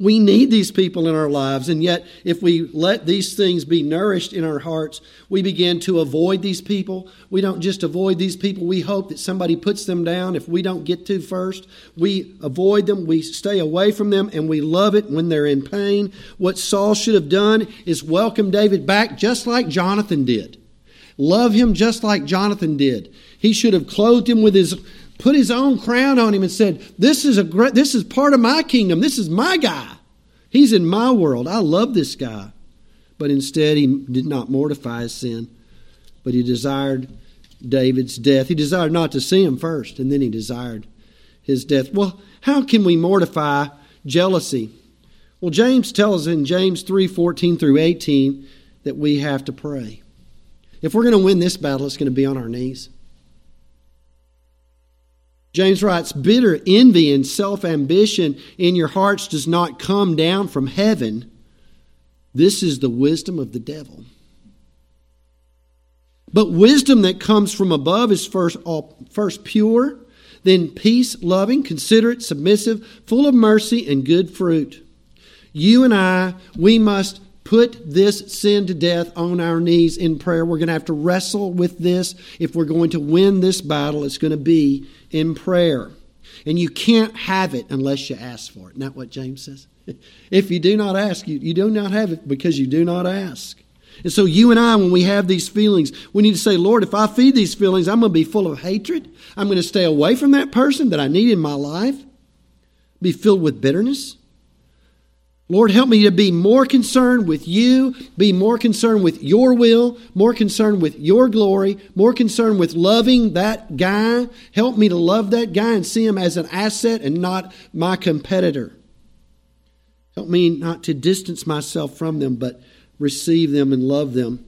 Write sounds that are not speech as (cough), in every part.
We need these people in our lives. And yet, if we let these things be nourished in our hearts, we begin to avoid these people. We don't just avoid these people, we hope that somebody puts them down if we don't get to first. We avoid them, we stay away from them, and we love it when they're in pain. What Saul should have done is welcome David back just like Jonathan did. Love him just like Jonathan did. He should have clothed him with his put his own crown on him and said, "This is a great, this is part of my kingdom. This is my guy. He's in my world. I love this guy." But instead, he did not mortify his sin, but he desired David's death. He desired not to see him first, and then he desired his death. Well, how can we mortify jealousy? Well, James tells in James 3:14 through 18 that we have to pray. If we're going to win this battle, it's going to be on our knees. James writes, bitter envy and self ambition in your hearts does not come down from heaven. This is the wisdom of the devil. But wisdom that comes from above is first, first pure, then peace loving, considerate, submissive, full of mercy and good fruit. You and I, we must put this sin to death on our knees in prayer. We're going to have to wrestle with this. If we're going to win this battle, it's going to be in prayer. And you can't have it unless you ask for it. That what James says? (laughs) if you do not ask, you, you do not have it because you do not ask. And so, you and I, when we have these feelings, we need to say, Lord, if I feed these feelings, I'm going to be full of hatred. I'm going to stay away from that person that I need in my life, be filled with bitterness. Lord, help me to be more concerned with you, be more concerned with your will, more concerned with your glory, more concerned with loving that guy. Help me to love that guy and see him as an asset and not my competitor. Help me not to distance myself from them, but receive them and love them.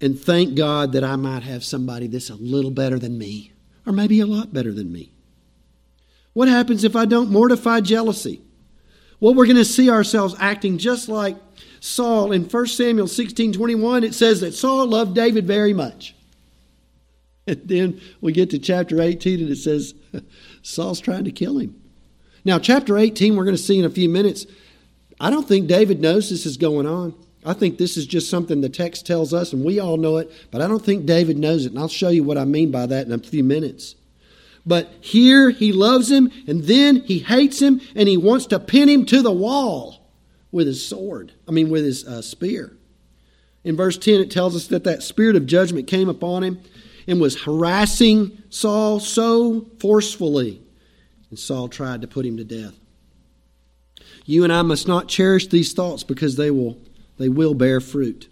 And thank God that I might have somebody that's a little better than me, or maybe a lot better than me. What happens if I don't mortify jealousy? Well, we're going to see ourselves acting just like Saul. In 1 Samuel 16 21, it says that Saul loved David very much. (laughs) And then we get to chapter 18 and it says (laughs) Saul's trying to kill him. Now, chapter 18, we're going to see in a few minutes. I don't think David knows this is going on. I think this is just something the text tells us, and we all know it, but I don't think David knows it. And I'll show you what I mean by that in a few minutes. But here he loves him, and then he hates him, and he wants to pin him to the wall with his sword. I mean, with his uh, spear. In verse 10, it tells us that that spirit of judgment came upon him and was harassing Saul so forcefully. And Saul tried to put him to death. You and I must not cherish these thoughts because they will, they will bear fruit.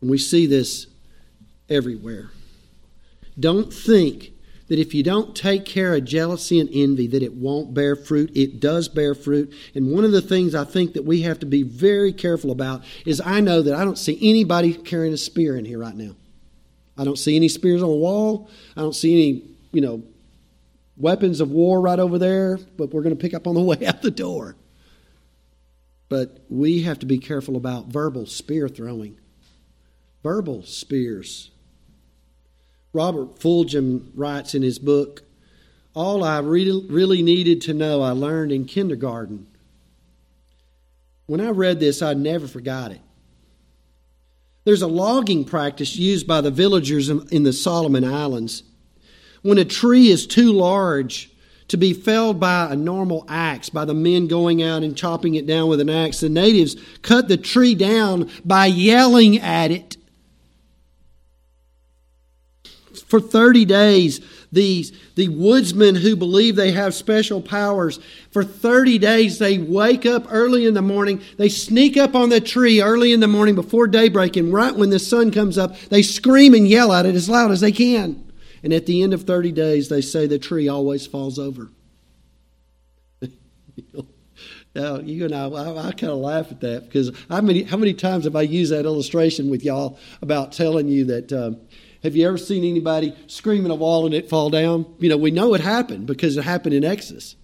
And we see this everywhere. Don't think that if you don't take care of jealousy and envy that it won't bear fruit. It does bear fruit. And one of the things i think that we have to be very careful about is i know that i don't see anybody carrying a spear in here right now. I don't see any spears on the wall. I don't see any you know weapons of war right over there but we're going to pick up on the (laughs) way out the door. But we have to be careful about verbal spear throwing. Verbal spears Robert Fulghum writes in his book, All I really, really needed to know I learned in kindergarten. When I read this, I never forgot it. There's a logging practice used by the villagers in the Solomon Islands. When a tree is too large to be felled by a normal axe, by the men going out and chopping it down with an axe, the natives cut the tree down by yelling at it For 30 days, these the woodsmen who believe they have special powers, for 30 days they wake up early in the morning, they sneak up on the tree early in the morning before daybreak, and right when the sun comes up, they scream and yell at it as loud as they can. And at the end of 30 days, they say the tree always falls over. (laughs) Now, you and I, I, I kind of laugh at that because how many, how many times have I used that illustration with y'all about telling you that um, have you ever seen anybody scream at a wall and it fall down? You know, we know it happened because it happened in Exodus.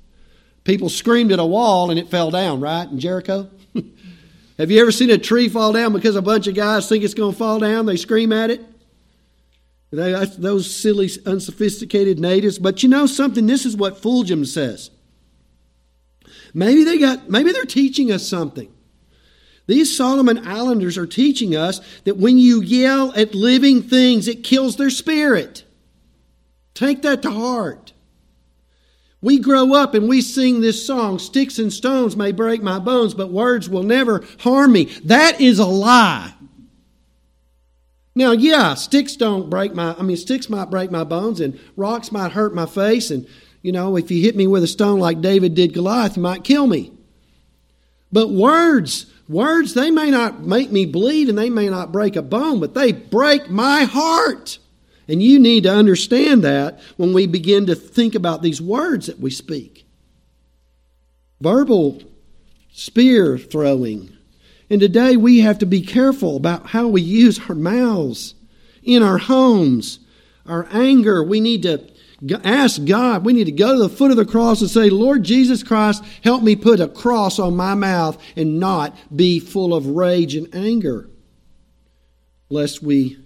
People screamed at a wall and it fell down, right, in Jericho? (laughs) Have you ever seen a tree fall down because a bunch of guys think it's going to fall down? They scream at it. They, those silly, unsophisticated natives. But you know something? This is what Fulghum says. Maybe they got maybe they're teaching us something. These Solomon Islanders are teaching us that when you yell at living things, it kills their spirit. Take that to heart. We grow up and we sing this song Sticks and stones may break my bones, but words will never harm me. That is a lie. Now, yeah, sticks don't break my, I mean, sticks might break my bones and rocks might hurt my face. And, you know, if you hit me with a stone like David did Goliath, you might kill me. But words, words, they may not make me bleed and they may not break a bone, but they break my heart. And you need to understand that when we begin to think about these words that we speak. Verbal spear throwing. And today we have to be careful about how we use our mouths in our homes. Our anger, we need to ask God. We need to go to the foot of the cross and say, Lord Jesus Christ, help me put a cross on my mouth and not be full of rage and anger, lest we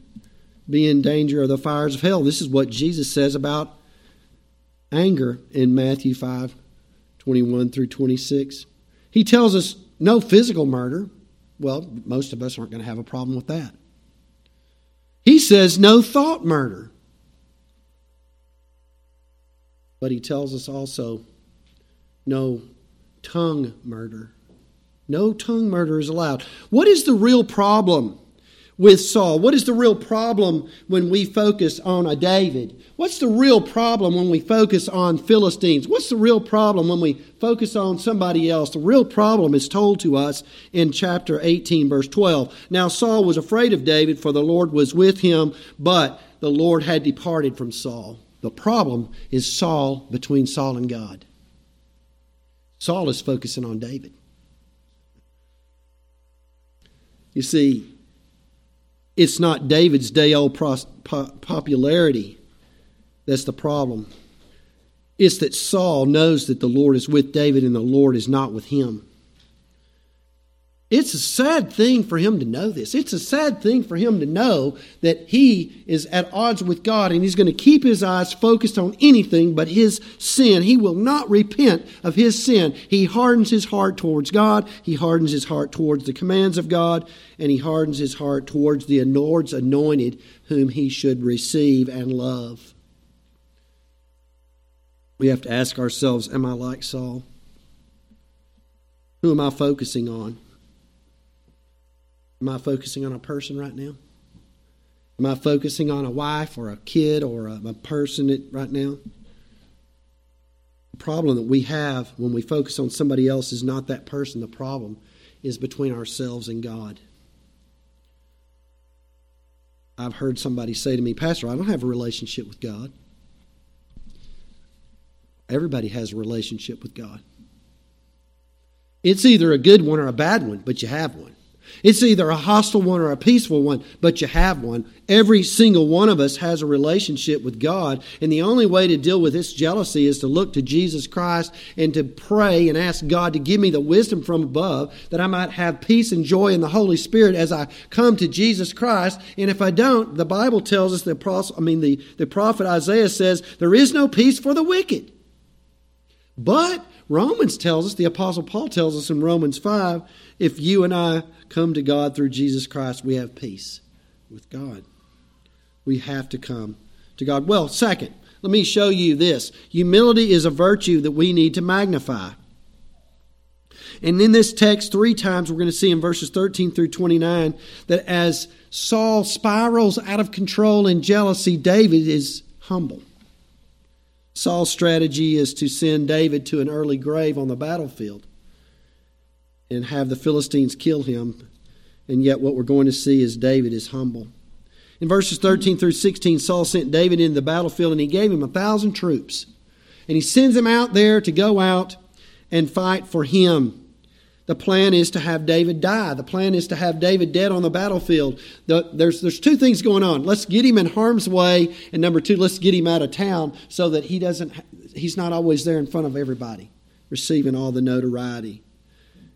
be in danger of the fires of hell. This is what Jesus says about anger in Matthew 5 21 through 26. He tells us no physical murder. Well, most of us aren't going to have a problem with that. He says no thought murder. But he tells us also no tongue murder. No tongue murder is allowed. What is the real problem with Saul? What is the real problem when we focus on a David? What's the real problem when we focus on Philistines? What's the real problem when we focus on somebody else? The real problem is told to us in chapter 18, verse 12. Now Saul was afraid of David, for the Lord was with him, but the Lord had departed from Saul. The problem is Saul between Saul and God. Saul is focusing on David. You see, it's not David's day old popularity that's the problem. It's that Saul knows that the Lord is with David and the Lord is not with him. It's a sad thing for him to know this. It's a sad thing for him to know that he is at odds with God and he's going to keep his eyes focused on anything but his sin. He will not repent of his sin. He hardens his heart towards God, he hardens his heart towards the commands of God, and he hardens his heart towards the Lord's anointed whom he should receive and love. We have to ask ourselves Am I like Saul? Who am I focusing on? Am I focusing on a person right now? Am I focusing on a wife or a kid or a, a person right now? The problem that we have when we focus on somebody else is not that person. The problem is between ourselves and God. I've heard somebody say to me, Pastor, I don't have a relationship with God. Everybody has a relationship with God. It's either a good one or a bad one, but you have one. It's either a hostile one or a peaceful one, but you have one. Every single one of us has a relationship with God, and the only way to deal with this jealousy is to look to Jesus Christ and to pray and ask God to give me the wisdom from above that I might have peace and joy in the Holy Spirit as I come to Jesus Christ. And if I don't, the Bible tells us the I mean the, the prophet Isaiah says there is no peace for the wicked. But Romans tells us, the Apostle Paul tells us in Romans 5, if you and I come to God through Jesus Christ, we have peace with God. We have to come to God. Well, second, let me show you this. Humility is a virtue that we need to magnify. And in this text, three times we're going to see in verses 13 through 29 that as Saul spirals out of control in jealousy, David is humble. Saul's strategy is to send David to an early grave on the battlefield and have the Philistines kill him. And yet, what we're going to see is David is humble. In verses 13 through 16, Saul sent David into the battlefield and he gave him a thousand troops. And he sends him out there to go out and fight for him. The plan is to have David die. The plan is to have David dead on the battlefield. The, there's, there's two things going on. Let's get him in harm's way, and number two, let's get him out of town so that he doesn't, he's not always there in front of everybody, receiving all the notoriety.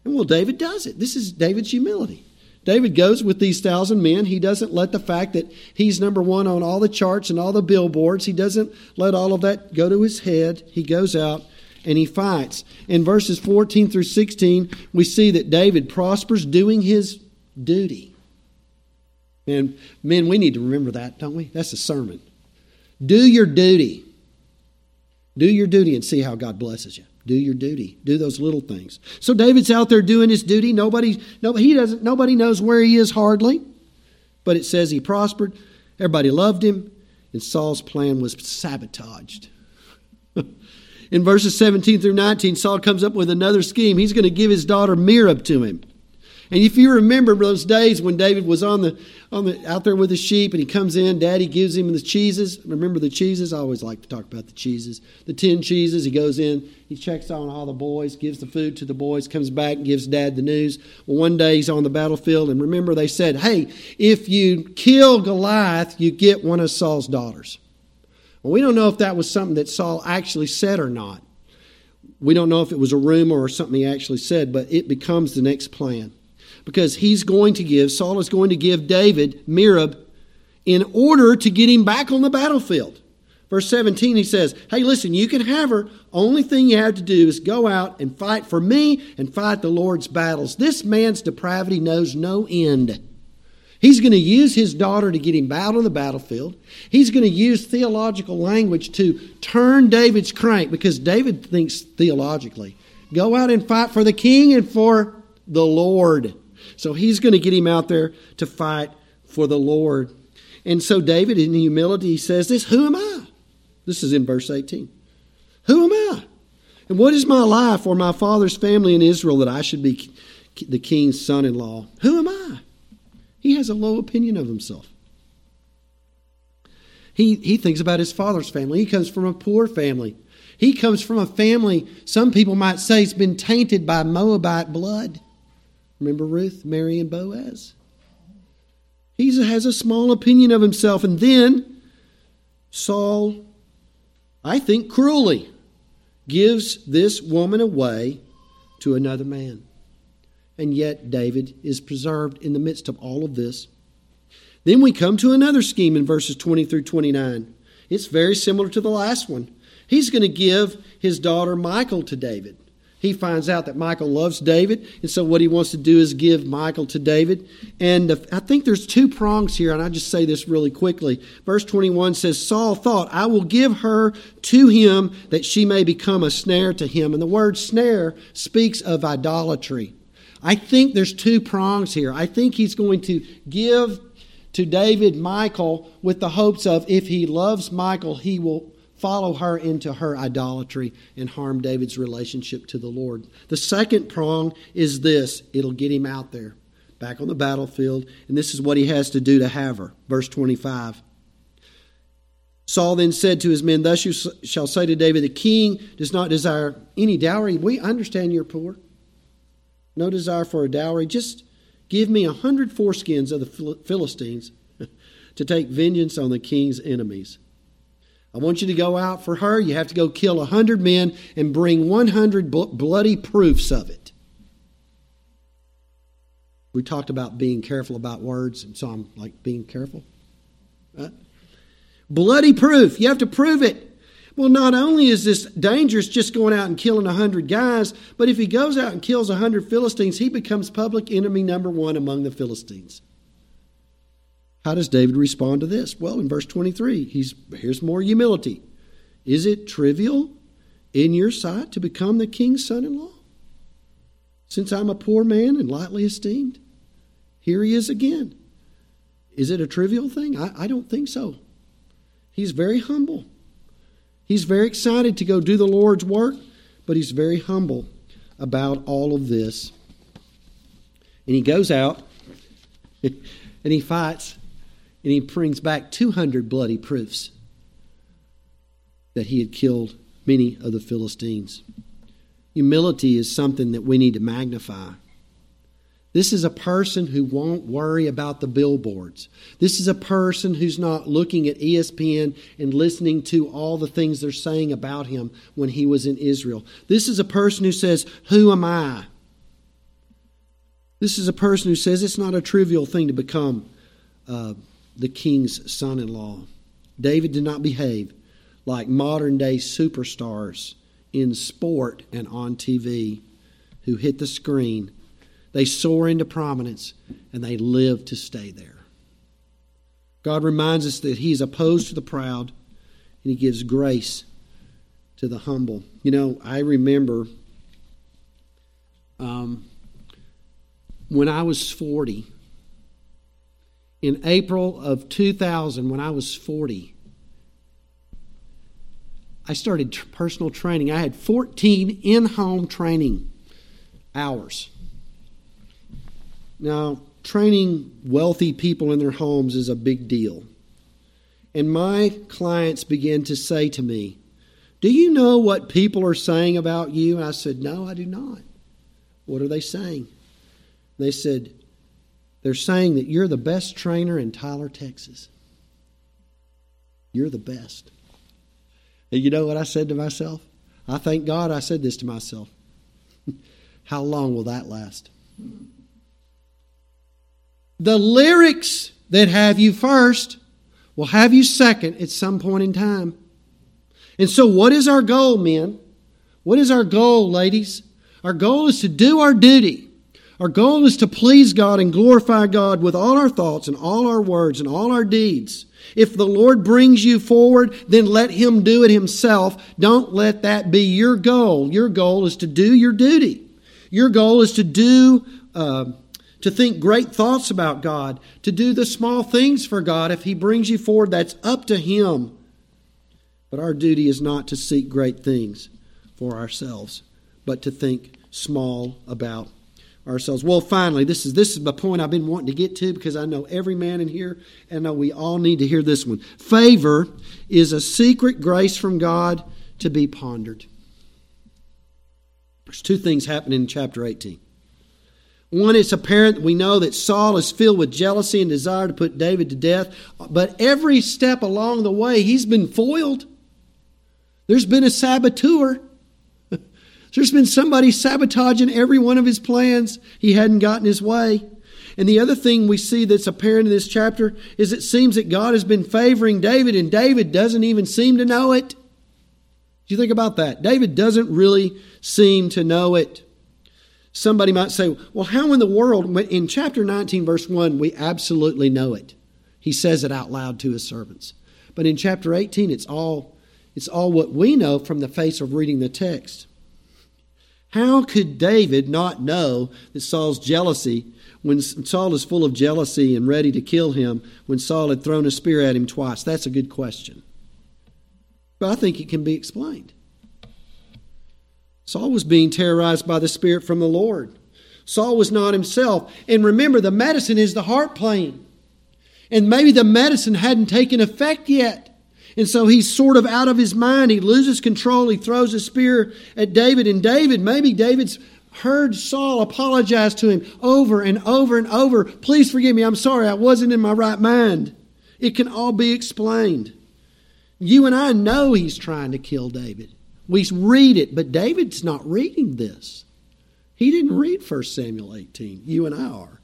And well, David does it. This is David's humility. David goes with these thousand men. He doesn't let the fact that he's number one on all the charts and all the billboards, he doesn't let all of that go to his head. He goes out and he fights. In verses 14 through 16, we see that David prospers doing his duty. And men, we need to remember that, don't we? That's a sermon. Do your duty. Do your duty and see how God blesses you. Do your duty. Do those little things. So David's out there doing his duty. Nobody, no, he doesn't. Nobody knows where he is hardly, but it says he prospered. Everybody loved him, and Saul's plan was sabotaged. (laughs) In verses 17 through 19, Saul comes up with another scheme. He's going to give his daughter Merab to him. And if you remember those days when David was on the, on the, out there with the sheep and he comes in, Daddy gives him the cheeses. Remember the cheeses? I always like to talk about the cheeses. The 10 cheeses. He goes in, he checks on all the boys, gives the food to the boys, comes back gives Dad the news. Well, one day he's on the battlefield, and remember they said, hey, if you kill Goliath, you get one of Saul's daughters. Well, we don't know if that was something that Saul actually said or not. We don't know if it was a rumor or something he actually said, but it becomes the next plan because he's going to give, Saul is going to give David Merab in order to get him back on the battlefield. Verse 17, he says, Hey, listen, you can have her. Only thing you have to do is go out and fight for me and fight the Lord's battles. This man's depravity knows no end. He's going to use his daughter to get him out on the battlefield. He's going to use theological language to turn David's crank because David thinks theologically. Go out and fight for the king and for the Lord. So he's going to get him out there to fight for the Lord. And so David, in humility, says this Who am I? This is in verse 18. Who am I? And what is my life or my father's family in Israel that I should be the king's son in law? Who am I? He has a low opinion of himself. He, he thinks about his father's family. He comes from a poor family. He comes from a family, some people might say, has been tainted by Moabite blood. Remember Ruth, Mary, and Boaz? He has a small opinion of himself. And then Saul, I think cruelly, gives this woman away to another man. And yet David is preserved in the midst of all of this. Then we come to another scheme in verses 20 through 29. It's very similar to the last one. He's going to give his daughter Michal to David. He finds out that Michal loves David, and so what he wants to do is give Michal to David. And uh, I think there's two prongs here, and I just say this really quickly. Verse 21 says, Saul thought, I will give her to him that she may become a snare to him. And the word snare speaks of idolatry. I think there's two prongs here. I think he's going to give to David Michal with the hopes of if he loves Michal, he will follow her into her idolatry and harm David's relationship to the Lord. The second prong is this it'll get him out there, back on the battlefield, and this is what he has to do to have her. Verse 25. Saul then said to his men, Thus you shall say to David, The king does not desire any dowry. We understand you're poor. No desire for a dowry. Just give me a hundred foreskins of the Philistines (laughs) to take vengeance on the king's enemies. I want you to go out for her. You have to go kill a hundred men and bring 100 bloody proofs of it. We talked about being careful about words, and so I'm like being careful. Right? Bloody proof. You have to prove it. Well, not only is this dangerous just going out and killing a hundred guys, but if he goes out and kills a hundred Philistines, he becomes public enemy number one among the Philistines. How does David respond to this? Well, in verse 23, he's, here's more humility. Is it trivial in your sight to become the king's son in law? Since I'm a poor man and lightly esteemed? Here he is again. Is it a trivial thing? I, I don't think so. He's very humble. He's very excited to go do the Lord's work, but he's very humble about all of this. And he goes out (laughs) and he fights and he brings back 200 bloody proofs that he had killed many of the Philistines. Humility is something that we need to magnify. This is a person who won't worry about the billboards. This is a person who's not looking at ESPN and listening to all the things they're saying about him when he was in Israel. This is a person who says, Who am I? This is a person who says it's not a trivial thing to become uh, the king's son in law. David did not behave like modern day superstars in sport and on TV who hit the screen. They soar into prominence and they live to stay there. God reminds us that He is opposed to the proud and He gives grace to the humble. You know, I remember um, when I was 40, in April of 2000, when I was 40, I started personal training. I had 14 in home training hours. Now, training wealthy people in their homes is a big deal. And my clients began to say to me, Do you know what people are saying about you? And I said, No, I do not. What are they saying? They said, They're saying that you're the best trainer in Tyler, Texas. You're the best. And you know what I said to myself? I thank God I said this to myself. (laughs) How long will that last? The lyrics that have you first will have you second at some point in time. And so, what is our goal, men? What is our goal, ladies? Our goal is to do our duty. Our goal is to please God and glorify God with all our thoughts and all our words and all our deeds. If the Lord brings you forward, then let Him do it Himself. Don't let that be your goal. Your goal is to do your duty. Your goal is to do, uh, to think great thoughts about God, to do the small things for God. If He brings you forward, that's up to Him. But our duty is not to seek great things for ourselves, but to think small about ourselves. Well, finally, this is this is the point I've been wanting to get to because I know every man in here, and I know we all need to hear this one. Favor is a secret grace from God to be pondered. There's two things happening in chapter 18. One, it's apparent we know that Saul is filled with jealousy and desire to put David to death, but every step along the way, he's been foiled. There's been a saboteur. There's been somebody sabotaging every one of his plans. He hadn't gotten his way. And the other thing we see that's apparent in this chapter is it seems that God has been favoring David, and David doesn't even seem to know it. Do you think about that? David doesn't really seem to know it. Somebody might say, well, how in the world? In chapter 19, verse 1, we absolutely know it. He says it out loud to his servants. But in chapter 18, it's all, it's all what we know from the face of reading the text. How could David not know that Saul's jealousy, when Saul is full of jealousy and ready to kill him, when Saul had thrown a spear at him twice? That's a good question. But I think it can be explained. Saul was being terrorized by the Spirit from the Lord. Saul was not himself. And remember, the medicine is the heart playing. And maybe the medicine hadn't taken effect yet. And so he's sort of out of his mind. He loses control. He throws a spear at David. And David, maybe David's heard Saul apologize to him over and over and over. Please forgive me. I'm sorry. I wasn't in my right mind. It can all be explained. You and I know he's trying to kill David. We read it, but David's not reading this. He didn't read 1 Samuel 18. You and I are.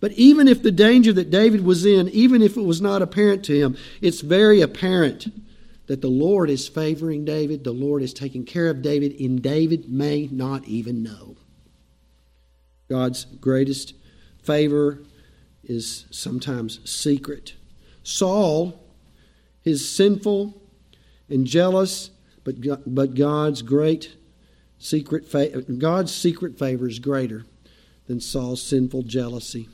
But even if the danger that David was in, even if it was not apparent to him, it's very apparent that the Lord is favoring David, the Lord is taking care of David, and David may not even know. God's greatest favor is sometimes secret. Saul, his sinful and jealous but, but God's great secret God's secret favor is greater than Saul's sinful jealousy.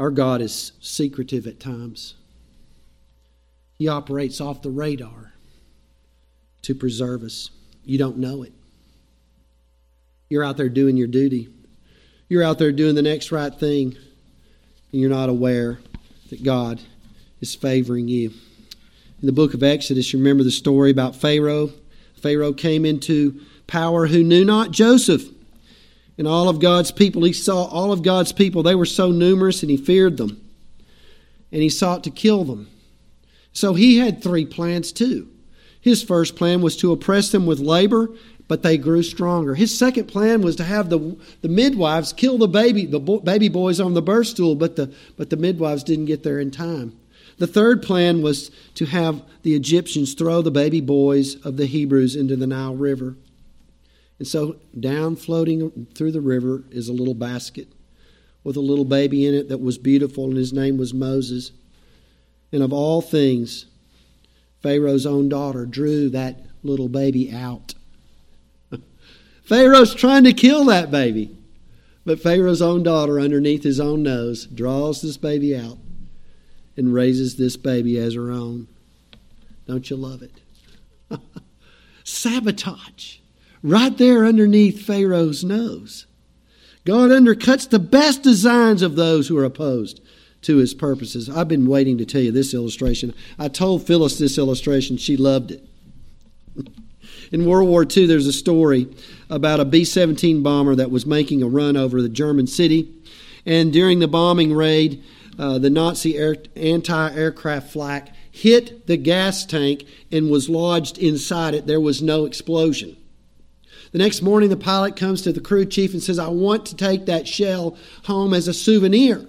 Our God is secretive at times. He operates off the radar to preserve us. You don't know it. You're out there doing your duty. You're out there doing the next right thing, and you're not aware that God is favoring you in the book of Exodus, you remember the story about Pharaoh. Pharaoh came into power who knew not Joseph. And all of God's people, he saw all of God's people, they were so numerous and he feared them. And he sought to kill them. So he had three plans too. His first plan was to oppress them with labor, but they grew stronger. His second plan was to have the, the midwives kill the baby, the bo- baby boys on the birth stool, but the, but the midwives didn't get there in time. The third plan was to have the Egyptians throw the baby boys of the Hebrews into the Nile River. And so, down floating through the river is a little basket with a little baby in it that was beautiful, and his name was Moses. And of all things, Pharaoh's own daughter drew that little baby out. (laughs) Pharaoh's trying to kill that baby. But Pharaoh's own daughter, underneath his own nose, draws this baby out and raises this baby as her own. Don't you love it? (laughs) Sabotage. Right there underneath Pharaoh's nose. God undercuts the best designs of those who are opposed to his purposes. I've been waiting to tell you this illustration. I told Phyllis this illustration. She loved it. (laughs) In World War II, there's a story about a B 17 bomber that was making a run over the German city. And during the bombing raid, uh, the Nazi anti aircraft flak hit the gas tank and was lodged inside it. There was no explosion. The next morning, the pilot comes to the crew chief and says, I want to take that shell home as a souvenir.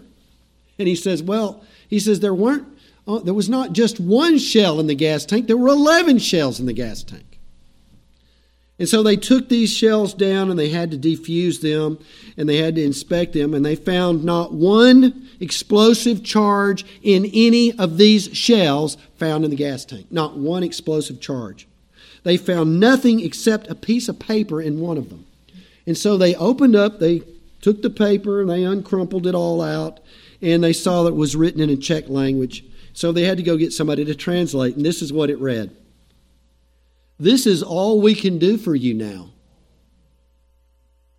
And he says, Well, he says, there weren't, uh, there was not just one shell in the gas tank, there were 11 shells in the gas tank. And so they took these shells down and they had to defuse them and they had to inspect them, and they found not one explosive charge in any of these shells found in the gas tank. Not one explosive charge. They found nothing except a piece of paper in one of them. And so they opened up, they took the paper and they uncrumpled it all out, and they saw that it was written in a Czech language. So they had to go get somebody to translate, and this is what it read. This is all we can do for you now.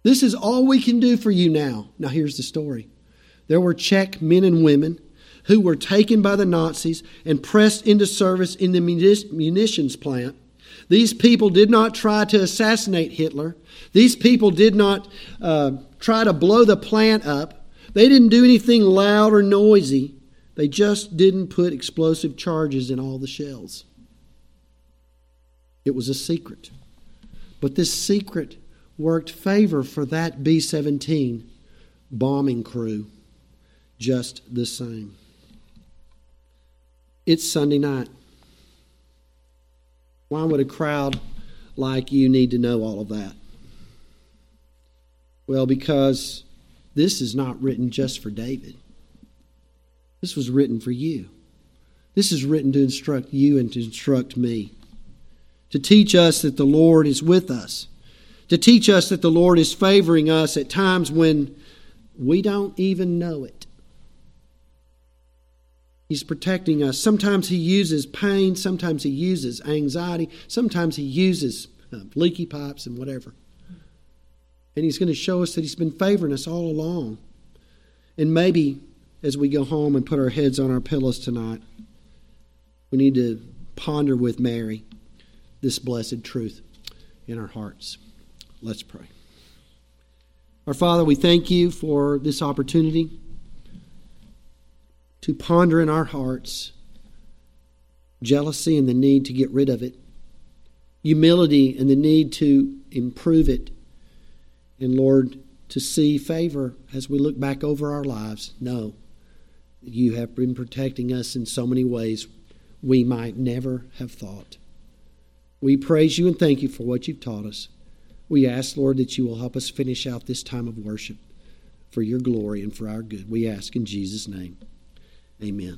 This is all we can do for you now. Now, here's the story there were Czech men and women who were taken by the Nazis and pressed into service in the munitions plant. These people did not try to assassinate Hitler. These people did not uh, try to blow the plant up. They didn't do anything loud or noisy. They just didn't put explosive charges in all the shells. It was a secret. But this secret worked favor for that B 17 bombing crew just the same. It's Sunday night. Why would a crowd like you need to know all of that? Well, because this is not written just for David. This was written for you. This is written to instruct you and to instruct me to teach us that the Lord is with us, to teach us that the Lord is favoring us at times when we don't even know it. He's protecting us. Sometimes He uses pain, sometimes He uses anxiety, sometimes He uses uh, leaky pipes and whatever. And He's going to show us that He's been favoring us all along. And maybe as we go home and put our heads on our pillows tonight, we need to ponder with Mary this blessed truth in our hearts. Let's pray. Our Father, we thank you for this opportunity to ponder in our hearts jealousy and the need to get rid of it, humility and the need to improve it, and Lord, to see favor as we look back over our lives. No, you have been protecting us in so many ways we might never have thought. We praise you and thank you for what you've taught us. We ask, Lord, that you will help us finish out this time of worship for your glory and for our good. We ask in Jesus' name. Amen.